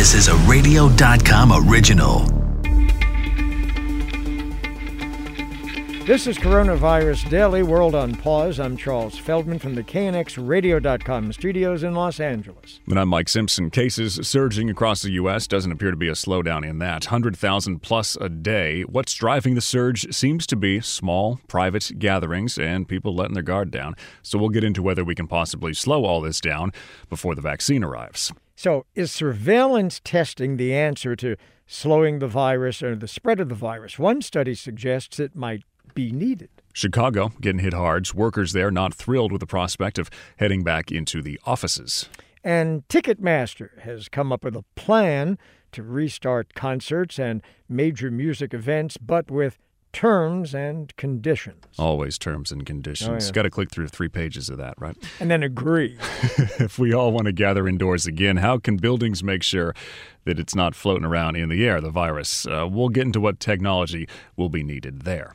This is a Radio.com original. This is Coronavirus Daily World on Pause. I'm Charles Feldman from the KNXRadio.com studios in Los Angeles. And I'm Mike Simpson. Cases surging across the U.S. doesn't appear to be a slowdown in that. 100,000 plus a day. What's driving the surge seems to be small, private gatherings and people letting their guard down. So we'll get into whether we can possibly slow all this down before the vaccine arrives. So, is surveillance testing the answer to slowing the virus or the spread of the virus? One study suggests it might be needed. Chicago getting hit hard. Workers there not thrilled with the prospect of heading back into the offices. And Ticketmaster has come up with a plan to restart concerts and major music events, but with terms and conditions. Always terms and conditions. Oh, yeah. Got to click through three pages of that, right? And then agree. if we all want to gather indoors again, how can buildings make sure that it's not floating around in the air, the virus? Uh, we'll get into what technology will be needed there.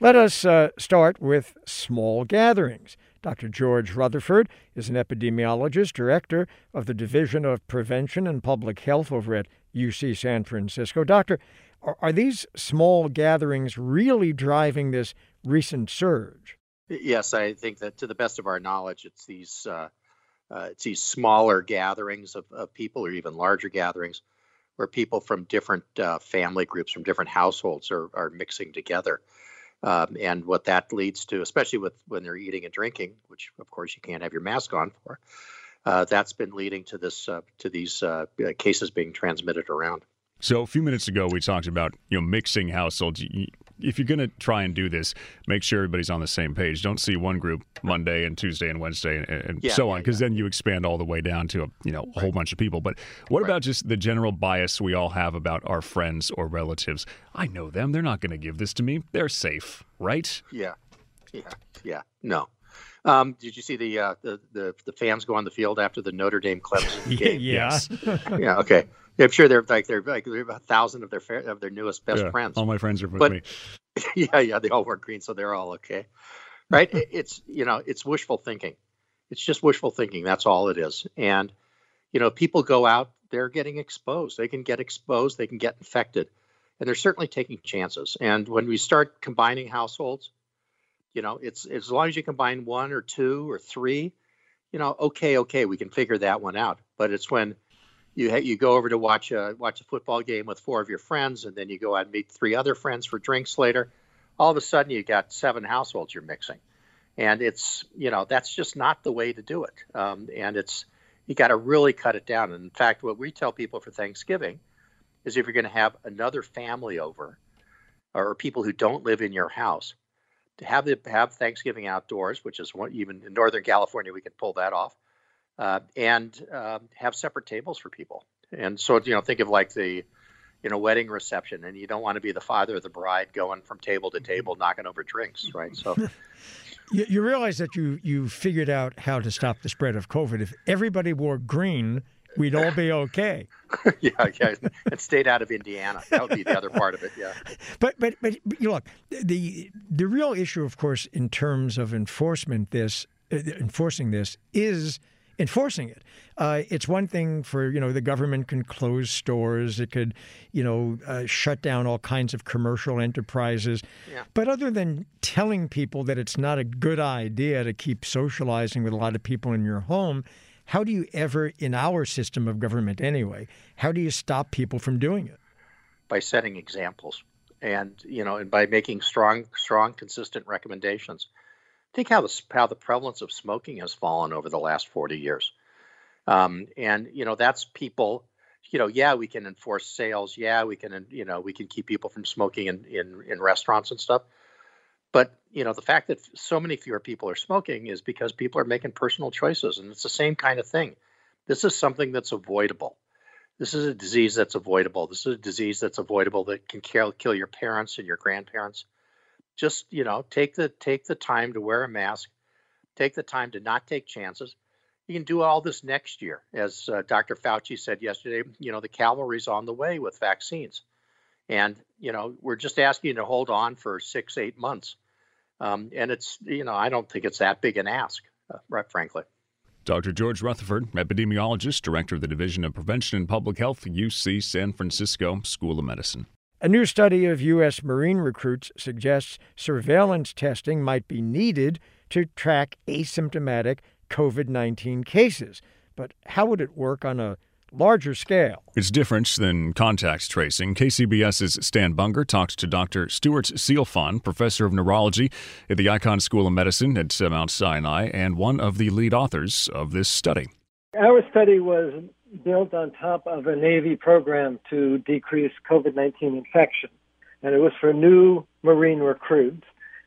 Let us uh, start with small gatherings. Dr. George Rutherford is an epidemiologist, director of the Division of Prevention and Public Health over at UC San Francisco. Doctor, are, are these small gatherings really driving this recent surge? Yes, I think that to the best of our knowledge, it's these uh, uh, it's these smaller gatherings of, of, people, or even larger gatherings, where people from different uh, family groups, from different households, are, are mixing together. Um, and what that leads to, especially with when they're eating and drinking, which of course you can't have your mask on for, uh, that's been leading to this uh, to these uh, cases being transmitted around. So a few minutes ago, we talked about you know mixing households. If you're going to try and do this, make sure everybody's on the same page. Don't see one group Monday and Tuesday and Wednesday and, and yeah, so on, because yeah, yeah. then you expand all the way down to a you know a right. whole bunch of people. But what right. about just the general bias we all have about our friends or relatives? I know them; they're not going to give this to me. They're safe, right? Yeah, yeah, yeah. No, um, did you see the, uh, the, the the fans go on the field after the Notre Dame Clemson game? yeah. yeah. Okay. I'm sure they're like they're like they're a thousand of their of their newest best yeah, friends. All my friends are with but, me. Yeah, yeah, they all wear green, so they're all okay, right? it's you know it's wishful thinking. It's just wishful thinking. That's all it is. And you know, people go out, they're getting exposed. They can get exposed. They can get infected, and they're certainly taking chances. And when we start combining households, you know, it's as long as you combine one or two or three, you know, okay, okay, we can figure that one out. But it's when you you go over to watch a watch a football game with four of your friends, and then you go out and meet three other friends for drinks later. All of a sudden, you got seven households you're mixing, and it's you know that's just not the way to do it. Um, and it's you got to really cut it down. And in fact, what we tell people for Thanksgiving is if you're going to have another family over, or people who don't live in your house, to have the have Thanksgiving outdoors, which is what even in Northern California we can pull that off uh, and uh, have separate tables for people. And so, you know, think of like the, you know, wedding reception, and you don't want to be the father of the bride going from table to table knocking over drinks, right? So. You, you realize that you you figured out how to stop the spread of COVID. If everybody wore green, we'd all be okay. yeah, yeah, and stayed out of Indiana. That would be the other part of it. Yeah. But but but you look the the real issue, of course, in terms of enforcement, this uh, enforcing this is enforcing it. Uh, it's one thing for you know the government can close stores, it could you know uh, shut down all kinds of commercial enterprises, yeah. but other than telling people that it's not a good idea to keep socializing with a lot of people in your home, how do you ever, in our system of government anyway, how do you stop people from doing it? By setting examples, and you know, and by making strong, strong, consistent recommendations think how the how the prevalence of smoking has fallen over the last 40 years. Um, and you know that's people you know yeah we can enforce sales. Yeah we can you know we can keep people from smoking in, in in restaurants and stuff. But you know the fact that so many fewer people are smoking is because people are making personal choices and it's the same kind of thing. This is something that's avoidable. This is a disease that's avoidable. This is a disease that's avoidable that can kill, kill your parents and your grandparents just you know take the take the time to wear a mask take the time to not take chances you can do all this next year as uh, dr fauci said yesterday you know the cavalry's on the way with vaccines and you know we're just asking you to hold on for six eight months um, and it's you know i don't think it's that big an ask uh, right frankly Dr. George Rutherford, epidemiologist, director of the Division of Prevention and Public Health, UC San Francisco School of Medicine. A new study of U.S. Marine recruits suggests surveillance testing might be needed to track asymptomatic COVID 19 cases. But how would it work on a larger scale. It's different than contact tracing. KCBS's Stan Bunger talked to Dr. Stuart Sealfon, professor of neurology at the Icahn School of Medicine at Mount Sinai, and one of the lead authors of this study. Our study was built on top of a Navy program to decrease COVID 19 infection, and it was for new Marine recruits.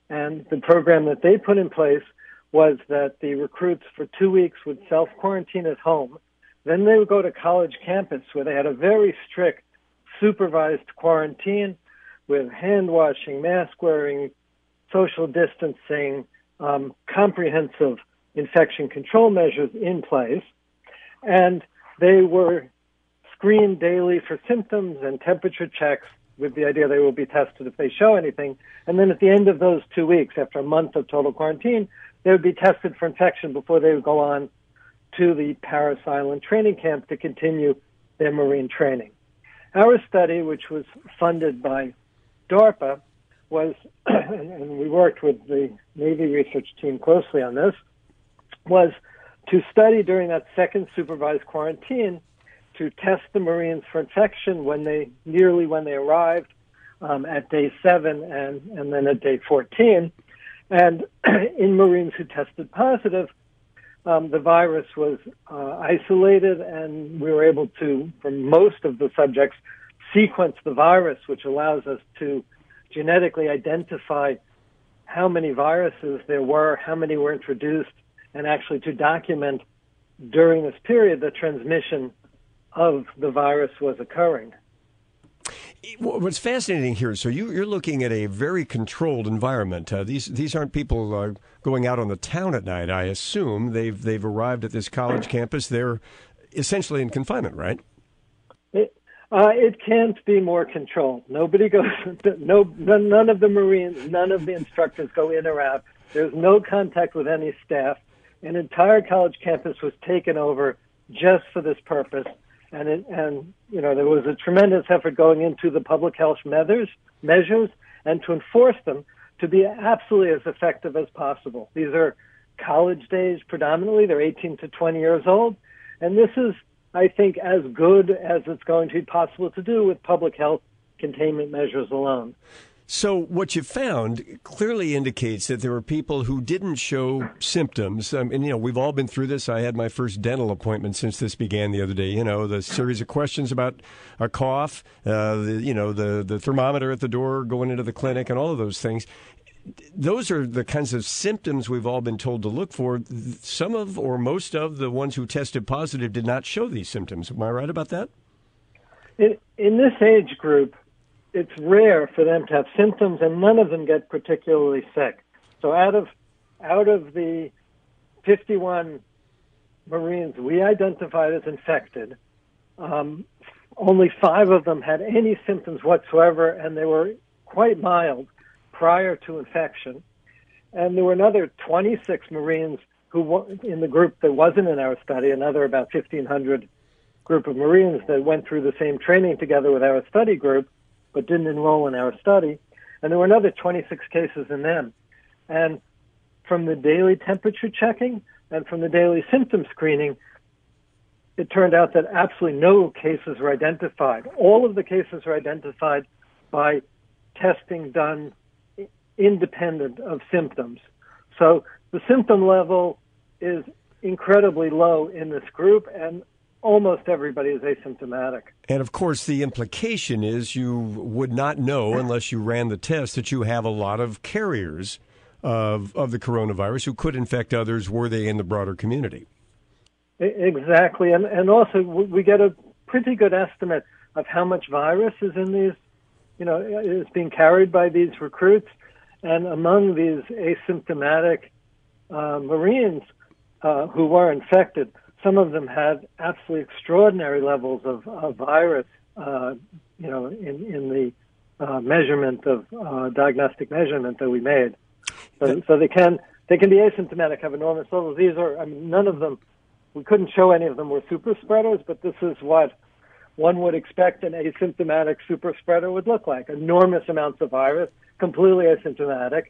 And the program that they put in place was that the recruits for two weeks would self quarantine at home then they would go to college campus where they had a very strict supervised quarantine with hand washing, mask wearing, social distancing, um, comprehensive infection control measures in place. And they were screened daily for symptoms and temperature checks with the idea they will be tested if they show anything. And then at the end of those two weeks, after a month of total quarantine, they would be tested for infection before they would go on to the Parris Island training camp to continue their Marine training. Our study, which was funded by DARPA, was, and we worked with the Navy research team closely on this, was to study during that second supervised quarantine to test the Marines for infection when they nearly when they arrived um, at day seven and, and then at day 14. And in Marines who tested positive, um, the virus was uh, isolated, and we were able to, for most of the subjects, sequence the virus, which allows us to genetically identify how many viruses there were, how many were introduced, and actually to document during this period the transmission of the virus was occurring. What's fascinating here, so you, are looking at a very controlled environment. Uh, these these aren't people uh, going out on the town at night. I assume they've they've arrived at this college campus. They're essentially in confinement, right? It, uh, it can't be more controlled. Nobody goes. No, none of the Marines, none of the instructors go in or out. There's no contact with any staff. An entire college campus was taken over just for this purpose and it, and you know there was a tremendous effort going into the public health measures measures and to enforce them to be absolutely as effective as possible. These are college days predominantly; they're 18 to 20 years old, and this is, I think, as good as it's going to be possible to do with public health containment measures alone. So, what you found clearly indicates that there were people who didn't show symptoms. Um, and, you know, we've all been through this. I had my first dental appointment since this began the other day. You know, the series of questions about a cough, uh, the, you know, the, the thermometer at the door going into the clinic, and all of those things. Those are the kinds of symptoms we've all been told to look for. Some of, or most of, the ones who tested positive did not show these symptoms. Am I right about that? In, in this age group, it's rare for them to have symptoms, and none of them get particularly sick. So out of out of the 51 Marines we identified as infected, um, only five of them had any symptoms whatsoever, and they were quite mild prior to infection. And there were another 26 Marines who, in the group that wasn't in our study, another about 1,500 group of Marines that went through the same training together with our study group, but didn't enroll in our study. And there were another 26 cases in them. And from the daily temperature checking and from the daily symptom screening, it turned out that absolutely no cases were identified. All of the cases were identified by testing done independent of symptoms. So the symptom level is incredibly low in this group, and almost everybody is asymptomatic. And of course, the implication is you would not know unless you ran the test that you have a lot of carriers of, of the coronavirus who could infect others were they in the broader community. Exactly. And, and also, we get a pretty good estimate of how much virus is in these, you know, is being carried by these recruits. And among these asymptomatic uh, Marines uh, who were infected, some of them had absolutely extraordinary levels of, of virus, uh, you know, in, in the uh, measurement of uh, diagnostic measurement that we made. So, so they can they can be asymptomatic, have enormous levels. These are I mean, none of them We couldn't show any of them were super spreaders, but this is what one would expect an asymptomatic super spreader would look like enormous amounts of virus, completely asymptomatic.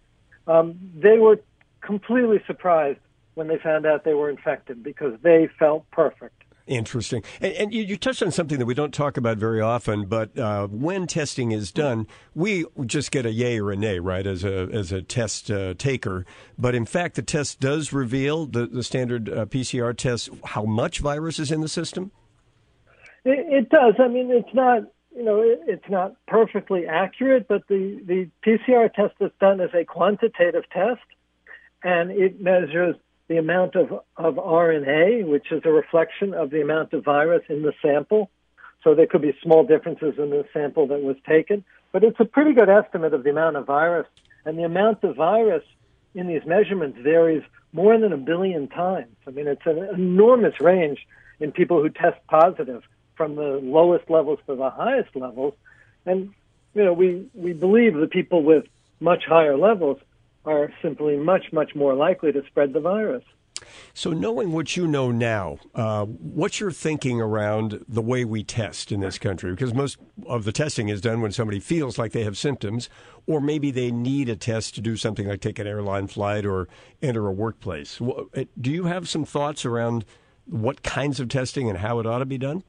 Um, they were completely surprised when they found out they were infected because they felt perfect. Interesting. And, and you, you, touched on something that we don't talk about very often, but uh, when testing is done, we just get a yay or a nay, right, as a as a test uh, taker. But in fact, the test does reveal the the standard uh, PCR test how much virus is in the system. It, it does. I mean, it's not you know it, it's not perfectly accurate, but the the PCR test that's done is a quantitative test, and it measures the amount of, of RNA, which is a reflection of the amount of virus in the sample. So there could be small differences in the sample that was taken, but it's a pretty good estimate of the amount of virus. And the amount of virus in these measurements varies more than a billion times. I mean, it's an enormous range in people who test positive from the lowest levels to the highest levels. And, you know, we, we believe the people with much higher levels are simply much, much more likely to spread the virus. So, knowing what you know now, uh, what's your thinking around the way we test in this country? Because most of the testing is done when somebody feels like they have symptoms, or maybe they need a test to do something like take an airline flight or enter a workplace. Uh, do you have some thoughts around what kinds of testing and how it ought to be done?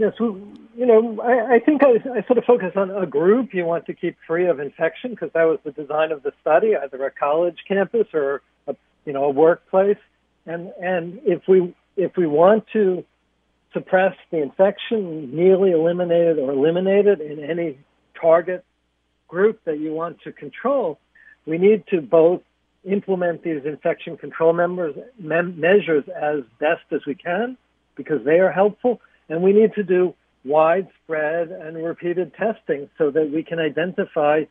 Yes, you know, I, I think I, I sort of focus on a group you want to keep free of infection because that was the design of the study, either a college campus or a, you know a workplace. And and if we if we want to suppress the infection, nearly eliminate it or eliminate it in any target group that you want to control, we need to both implement these infection control members, mem- measures as best as we can because they are helpful and we need to do widespread and repeated testing so that we can identify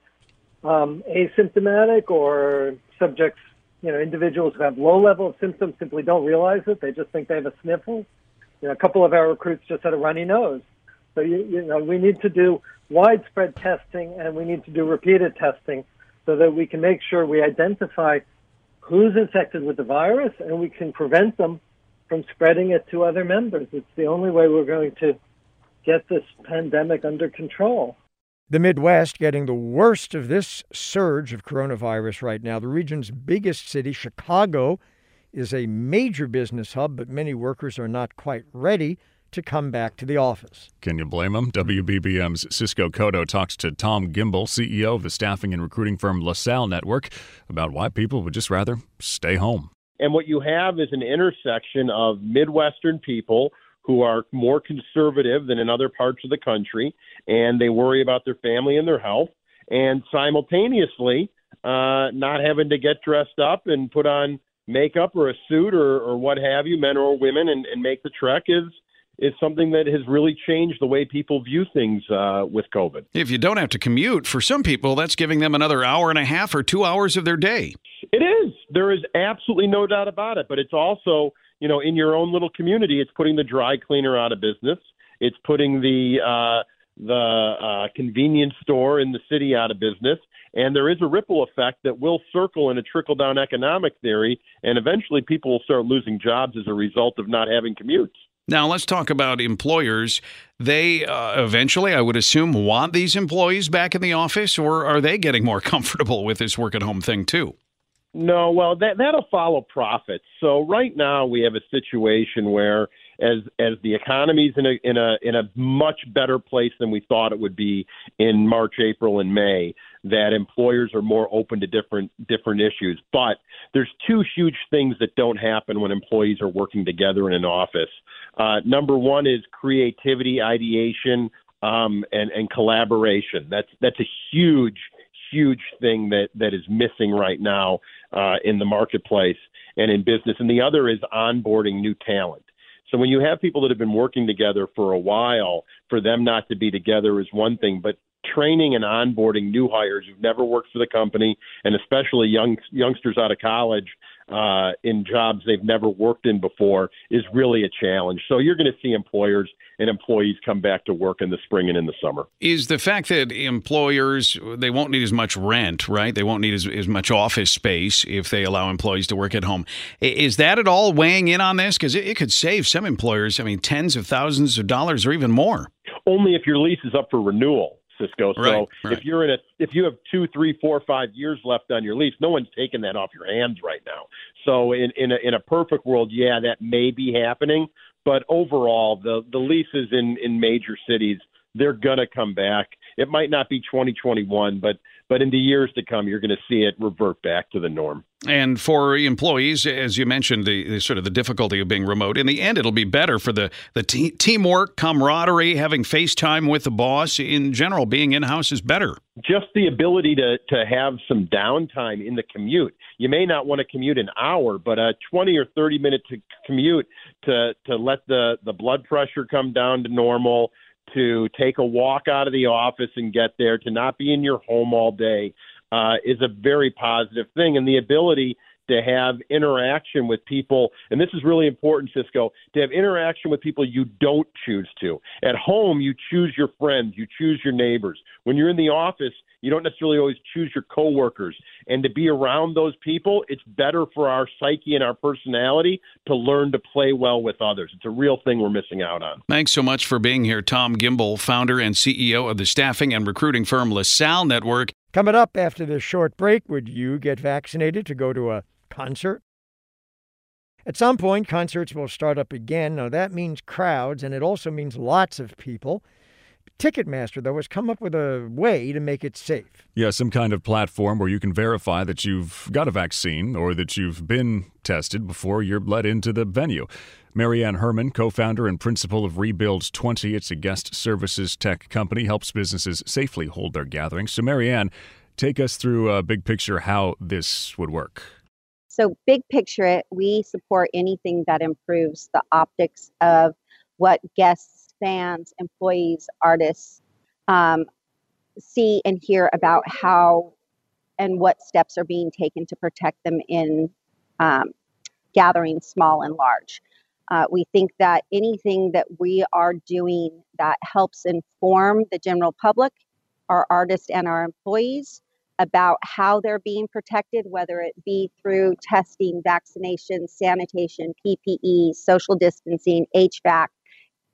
um, asymptomatic or subjects, you know, individuals who have low level of symptoms simply don't realize it. They just think they have a sniffle. You know, a couple of our recruits just had a runny nose. So, you, you know, we need to do widespread testing and we need to do repeated testing so that we can make sure we identify who's infected with the virus and we can prevent them from spreading it to other members. It's the only way we're going to get this pandemic under control. The Midwest getting the worst of this surge of coronavirus right now. The region's biggest city, Chicago, is a major business hub, but many workers are not quite ready to come back to the office. Can you blame them? WBBM's Cisco Cotto talks to Tom Gimbel, CEO of the staffing and recruiting firm LaSalle Network, about why people would just rather stay home. And what you have is an intersection of Midwestern people who are more conservative than in other parts of the country, and they worry about their family and their health, and simultaneously uh, not having to get dressed up and put on makeup or a suit or, or what have you, men or women, and, and make the trek is is something that has really changed the way people view things uh, with COVID. If you don't have to commute, for some people, that's giving them another hour and a half or two hours of their day. It is. There is absolutely no doubt about it. But it's also, you know, in your own little community, it's putting the dry cleaner out of business. It's putting the uh, the uh, convenience store in the city out of business. And there is a ripple effect that will circle in a trickle down economic theory. And eventually people will start losing jobs as a result of not having commutes. Now, let's talk about employers. They uh, eventually, I would assume, want these employees back in the office, or are they getting more comfortable with this work at home thing too? No, well, that that'll follow profits. So right now we have a situation where, as as the economy's in a in a in a much better place than we thought it would be in March, April, and May, that employers are more open to different different issues. But there's two huge things that don't happen when employees are working together in an office. Uh, number one is creativity, ideation, um, and, and collaboration. That's that's a huge, huge thing that that is missing right now uh, in the marketplace and in business. And the other is onboarding new talent. So when you have people that have been working together for a while, for them not to be together is one thing, but training and onboarding new hires who've never worked for the company, and especially young youngsters out of college uh, in jobs they've never worked in before is really a challenge. So you're going to see employers and employees come back to work in the spring and in the summer. Is the fact that employers they won't need as much rent, right? They won't need as, as much office space if they allow employees to work at home. Is that at all weighing in on this? Because it, it could save some employers, I mean, tens of thousands of dollars or even more. Only if your lease is up for renewal. Cisco. So right, right. if you're in a if you have two, three, four, five years left on your lease, no one's taking that off your hands right now. So in in a, in a perfect world, yeah, that may be happening. But overall, the the leases in in major cities they're gonna come back. It might not be 2021, but but in the years to come, you're going to see it revert back to the norm. And for employees, as you mentioned, the, the, sort of the difficulty of being remote. In the end, it'll be better for the the te- teamwork, camaraderie, having FaceTime with the boss. In general, being in house is better. Just the ability to to have some downtime in the commute. You may not want to commute an hour, but a 20 or 30 minute to commute to to let the the blood pressure come down to normal to take a walk out of the office and get there, to not be in your home all day, uh, is a very positive thing. And the ability to have interaction with people, and this is really important, Cisco, to have interaction with people you don't choose to. At home, you choose your friends, you choose your neighbors. When you're in the office, you don't necessarily always choose your coworkers. And to be around those people, it's better for our psyche and our personality to learn to play well with others. It's a real thing we're missing out on. Thanks so much for being here, Tom Gimbel, founder and CEO of the staffing and recruiting firm LaSalle Network. Coming up after this short break, would you get vaccinated to go to a concert? At some point, concerts will start up again. Now, that means crowds, and it also means lots of people. Ticketmaster, though, has come up with a way to make it safe. Yeah, some kind of platform where you can verify that you've got a vaccine or that you've been tested before you're let into the venue. Marianne Herman, co founder and principal of Rebuild 20, it's a guest services tech company, helps businesses safely hold their gatherings. So, Marianne, take us through a big picture how this would work. So, big picture, it we support anything that improves the optics of what guests, fans, employees, artists um, see and hear about how and what steps are being taken to protect them in um, gatherings, small and large. Uh, we think that anything that we are doing that helps inform the general public, our artists, and our employees about how they're being protected, whether it be through testing, vaccination, sanitation, PPE, social distancing, HVAC,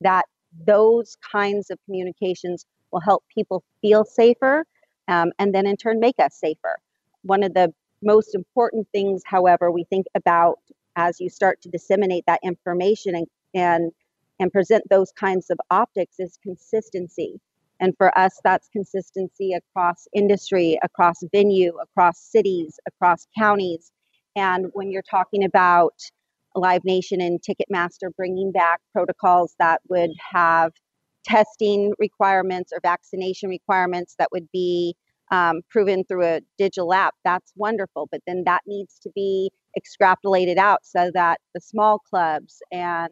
that those kinds of communications will help people feel safer um, and then in turn make us safer. One of the most important things, however, we think about as you start to disseminate that information and, and, and present those kinds of optics is consistency. And for us, that's consistency across industry, across venue, across cities, across counties. And when you're talking about Live Nation and Ticketmaster bringing back protocols that would have testing requirements or vaccination requirements that would be um, proven through a digital app, that's wonderful. But then that needs to be extrapolated out so that the small clubs and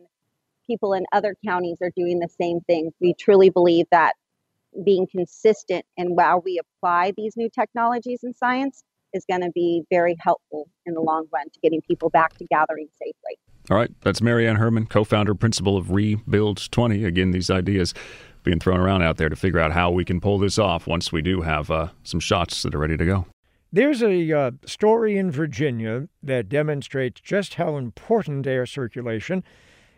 people in other counties are doing the same thing. We truly believe that being consistent and while we apply these new technologies and science is going to be very helpful in the long run to getting people back to gathering safely. All right, that's Marianne Herman, co-founder, principal of Rebuild 20. Again, these ideas being thrown around out there to figure out how we can pull this off once we do have uh, some shots that are ready to go. There's a uh, story in Virginia that demonstrates just how important air circulation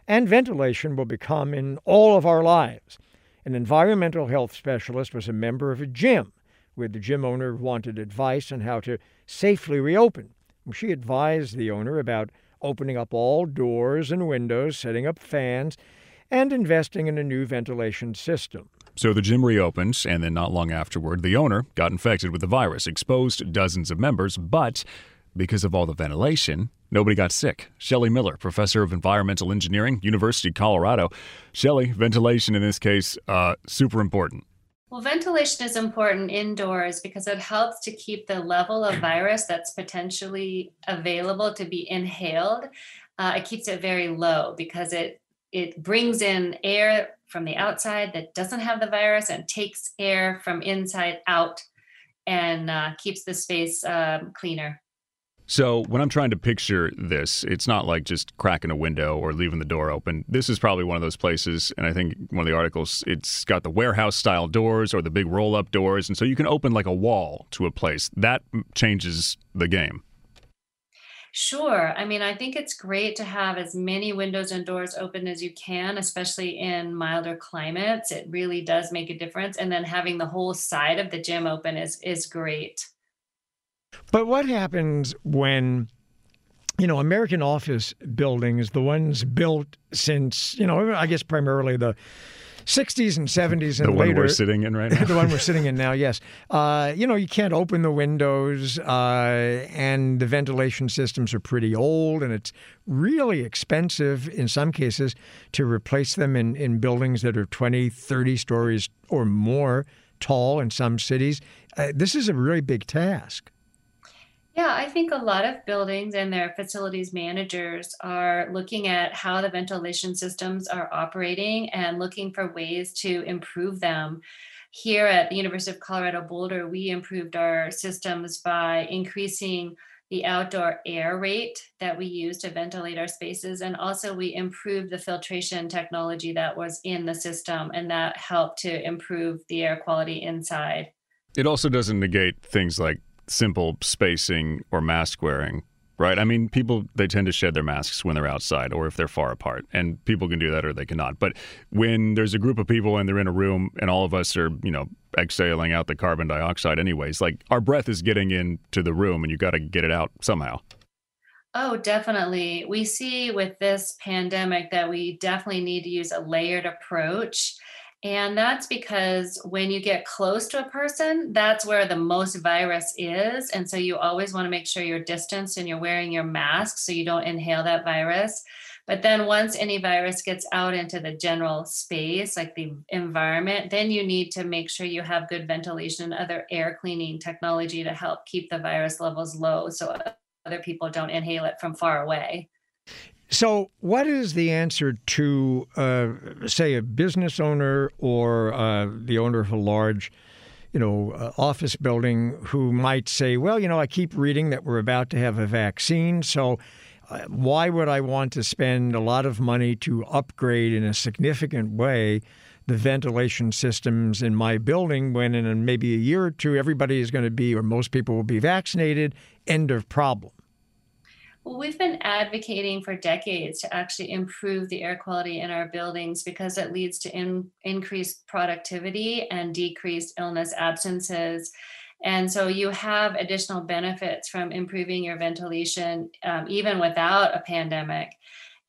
and ventilation will become in all of our lives. An environmental health specialist was a member of a gym where the gym owner wanted advice on how to safely reopen. She advised the owner about opening up all doors and windows, setting up fans, and investing in a new ventilation system. So the gym reopened, and then not long afterward, the owner got infected with the virus, exposed dozens of members, but because of all the ventilation, nobody got sick. Shelley Miller, professor of environmental engineering, University of Colorado. Shelley, ventilation in this case, uh, super important. Well, ventilation is important indoors because it helps to keep the level of virus that's potentially available to be inhaled. Uh, it keeps it very low because it it brings in air from the outside that doesn't have the virus and takes air from inside out and uh, keeps the space um, cleaner. So when I'm trying to picture this, it's not like just cracking a window or leaving the door open. This is probably one of those places, and I think one of the articles, it's got the warehouse style doors or the big roll up doors, and so you can open like a wall to a place. That changes the game. Sure. I mean, I think it's great to have as many windows and doors open as you can, especially in milder climates. It really does make a difference. And then having the whole side of the gym open is is great. But what happens when, you know, American office buildings, the ones built since, you know, I guess primarily the 60s and 70s and the later. one we're sitting in right now. the one we're sitting in now, yes. Uh, you know, you can't open the windows, uh, and the ventilation systems are pretty old, and it's really expensive in some cases to replace them in, in buildings that are 20, 30 stories or more tall in some cities. Uh, this is a really big task. Yeah, I think a lot of buildings and their facilities managers are looking at how the ventilation systems are operating and looking for ways to improve them. Here at the University of Colorado Boulder, we improved our systems by increasing the outdoor air rate that we use to ventilate our spaces. And also, we improved the filtration technology that was in the system, and that helped to improve the air quality inside. It also doesn't negate things like simple spacing or mask wearing, right? I mean, people they tend to shed their masks when they're outside or if they're far apart, and people can do that or they cannot. But when there's a group of people and they're in a room and all of us are, you know, exhaling out the carbon dioxide anyways, like our breath is getting into the room and you got to get it out somehow. Oh, definitely. We see with this pandemic that we definitely need to use a layered approach and that's because when you get close to a person, that's where the most virus is. And so you always want to make sure you're distanced and you're wearing your mask so you don't inhale that virus. But then once any virus gets out into the general space, like the environment, then you need to make sure you have good ventilation and other air cleaning technology to help keep the virus levels low so other people don't inhale it from far away. So, what is the answer to, uh, say, a business owner or uh, the owner of a large, you know, uh, office building who might say, "Well, you know, I keep reading that we're about to have a vaccine, so uh, why would I want to spend a lot of money to upgrade in a significant way?" The ventilation systems in my building, when in maybe a year or two, everybody is going to be, or most people will be vaccinated. End of problem. Well, we've been advocating for decades to actually improve the air quality in our buildings because it leads to in, increased productivity and decreased illness absences. And so you have additional benefits from improving your ventilation um, even without a pandemic.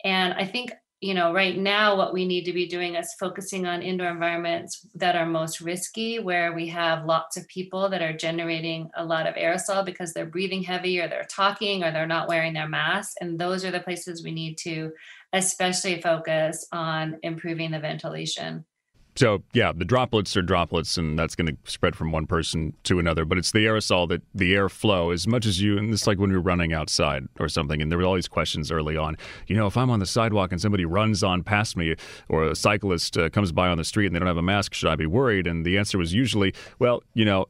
And I think you know, right now, what we need to be doing is focusing on indoor environments that are most risky, where we have lots of people that are generating a lot of aerosol because they're breathing heavy or they're talking or they're not wearing their masks. And those are the places we need to especially focus on improving the ventilation. So yeah, the droplets are droplets, and that's going to spread from one person to another. But it's the aerosol that the airflow, as much as you, and it's like when you're running outside or something. And there were all these questions early on. You know, if I'm on the sidewalk and somebody runs on past me, or a cyclist uh, comes by on the street and they don't have a mask, should I be worried? And the answer was usually, well, you know,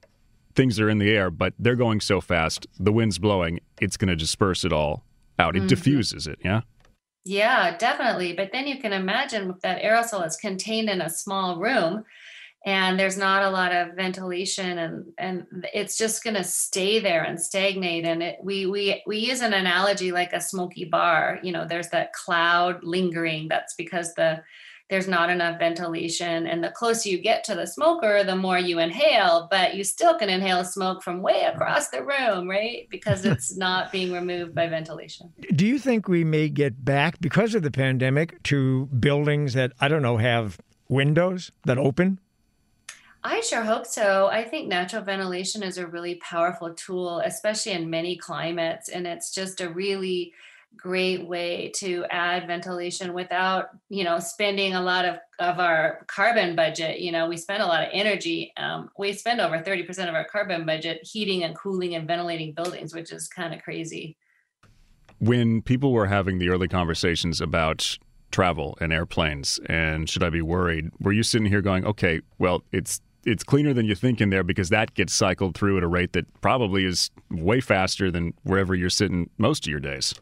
things are in the air, but they're going so fast, the wind's blowing, it's going to disperse it all out. It mm-hmm. diffuses it. Yeah. Yeah, definitely. But then you can imagine that aerosol is contained in a small room and there's not a lot of ventilation and and it's just going to stay there and stagnate and it we we we use an analogy like a smoky bar you know there's that cloud lingering that's because the there's not enough ventilation. And the closer you get to the smoker, the more you inhale, but you still can inhale smoke from way across the room, right? Because it's not being removed by ventilation. Do you think we may get back, because of the pandemic, to buildings that, I don't know, have windows that open? I sure hope so. I think natural ventilation is a really powerful tool, especially in many climates. And it's just a really great way to add ventilation without you know spending a lot of of our carbon budget you know we spend a lot of energy um, we spend over 30% of our carbon budget heating and cooling and ventilating buildings which is kind of crazy when people were having the early conversations about travel and airplanes and should i be worried were you sitting here going okay well it's it's cleaner than you think in there because that gets cycled through at a rate that probably is way faster than wherever you're sitting most of your days.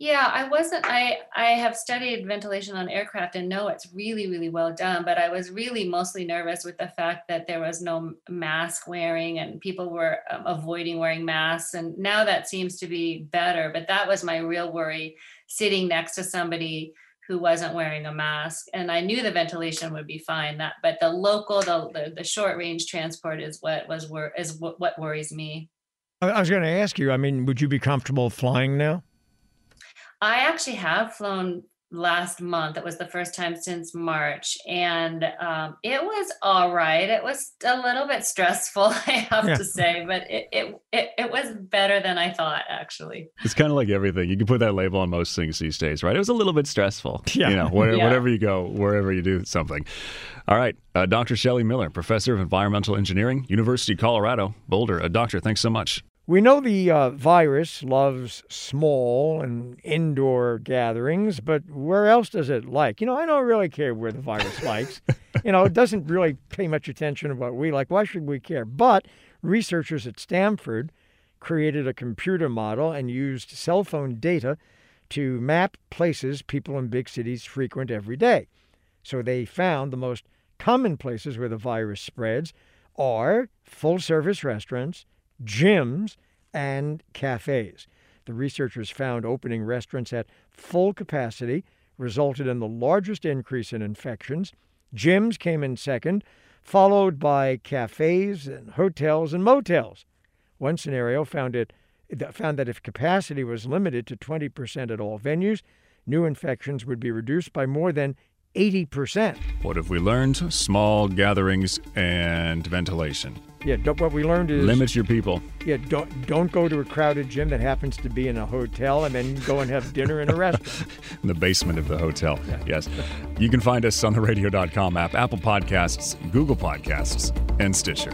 Yeah, I wasn't. I I have studied ventilation on aircraft and know it's really really well done. But I was really mostly nervous with the fact that there was no mask wearing and people were um, avoiding wearing masks. And now that seems to be better. But that was my real worry, sitting next to somebody who wasn't wearing a mask. And I knew the ventilation would be fine. That, but the local, the the, the short range transport is what was wor- is what, what worries me. I was going to ask you. I mean, would you be comfortable flying now? I actually have flown last month. It was the first time since March, and um, it was all right. It was a little bit stressful, I have yeah. to say, but it, it, it it was better than I thought. Actually, it's kind of like everything. You can put that label on most things these days, right? It was a little bit stressful. Yeah, you know, whatever, yeah. whatever you go, wherever you do something. All right, uh, Dr. Shelley Miller, professor of environmental engineering, University of Colorado, Boulder. Uh, doctor, thanks so much. We know the uh, virus loves small and indoor gatherings, but where else does it like? You know, I don't really care where the virus likes. You know, it doesn't really pay much attention to what we like. Why should we care? But researchers at Stanford created a computer model and used cell phone data to map places people in big cities frequent every day. So they found the most common places where the virus spreads are full service restaurants gyms, and cafes. The researchers found opening restaurants at full capacity resulted in the largest increase in infections. Gyms came in second, followed by cafes and hotels and motels. One scenario found it found that if capacity was limited to 20% at all venues, new infections would be reduced by more than 80%. What have we learned? Small gatherings and ventilation. Yeah, what we learned is limit your people. Yeah, don't don't go to a crowded gym that happens to be in a hotel and then go and have dinner in a restaurant. in the basement of the hotel. Yeah. Yes. You can find us on the radio.com app, Apple Podcasts, Google Podcasts, and Stitcher.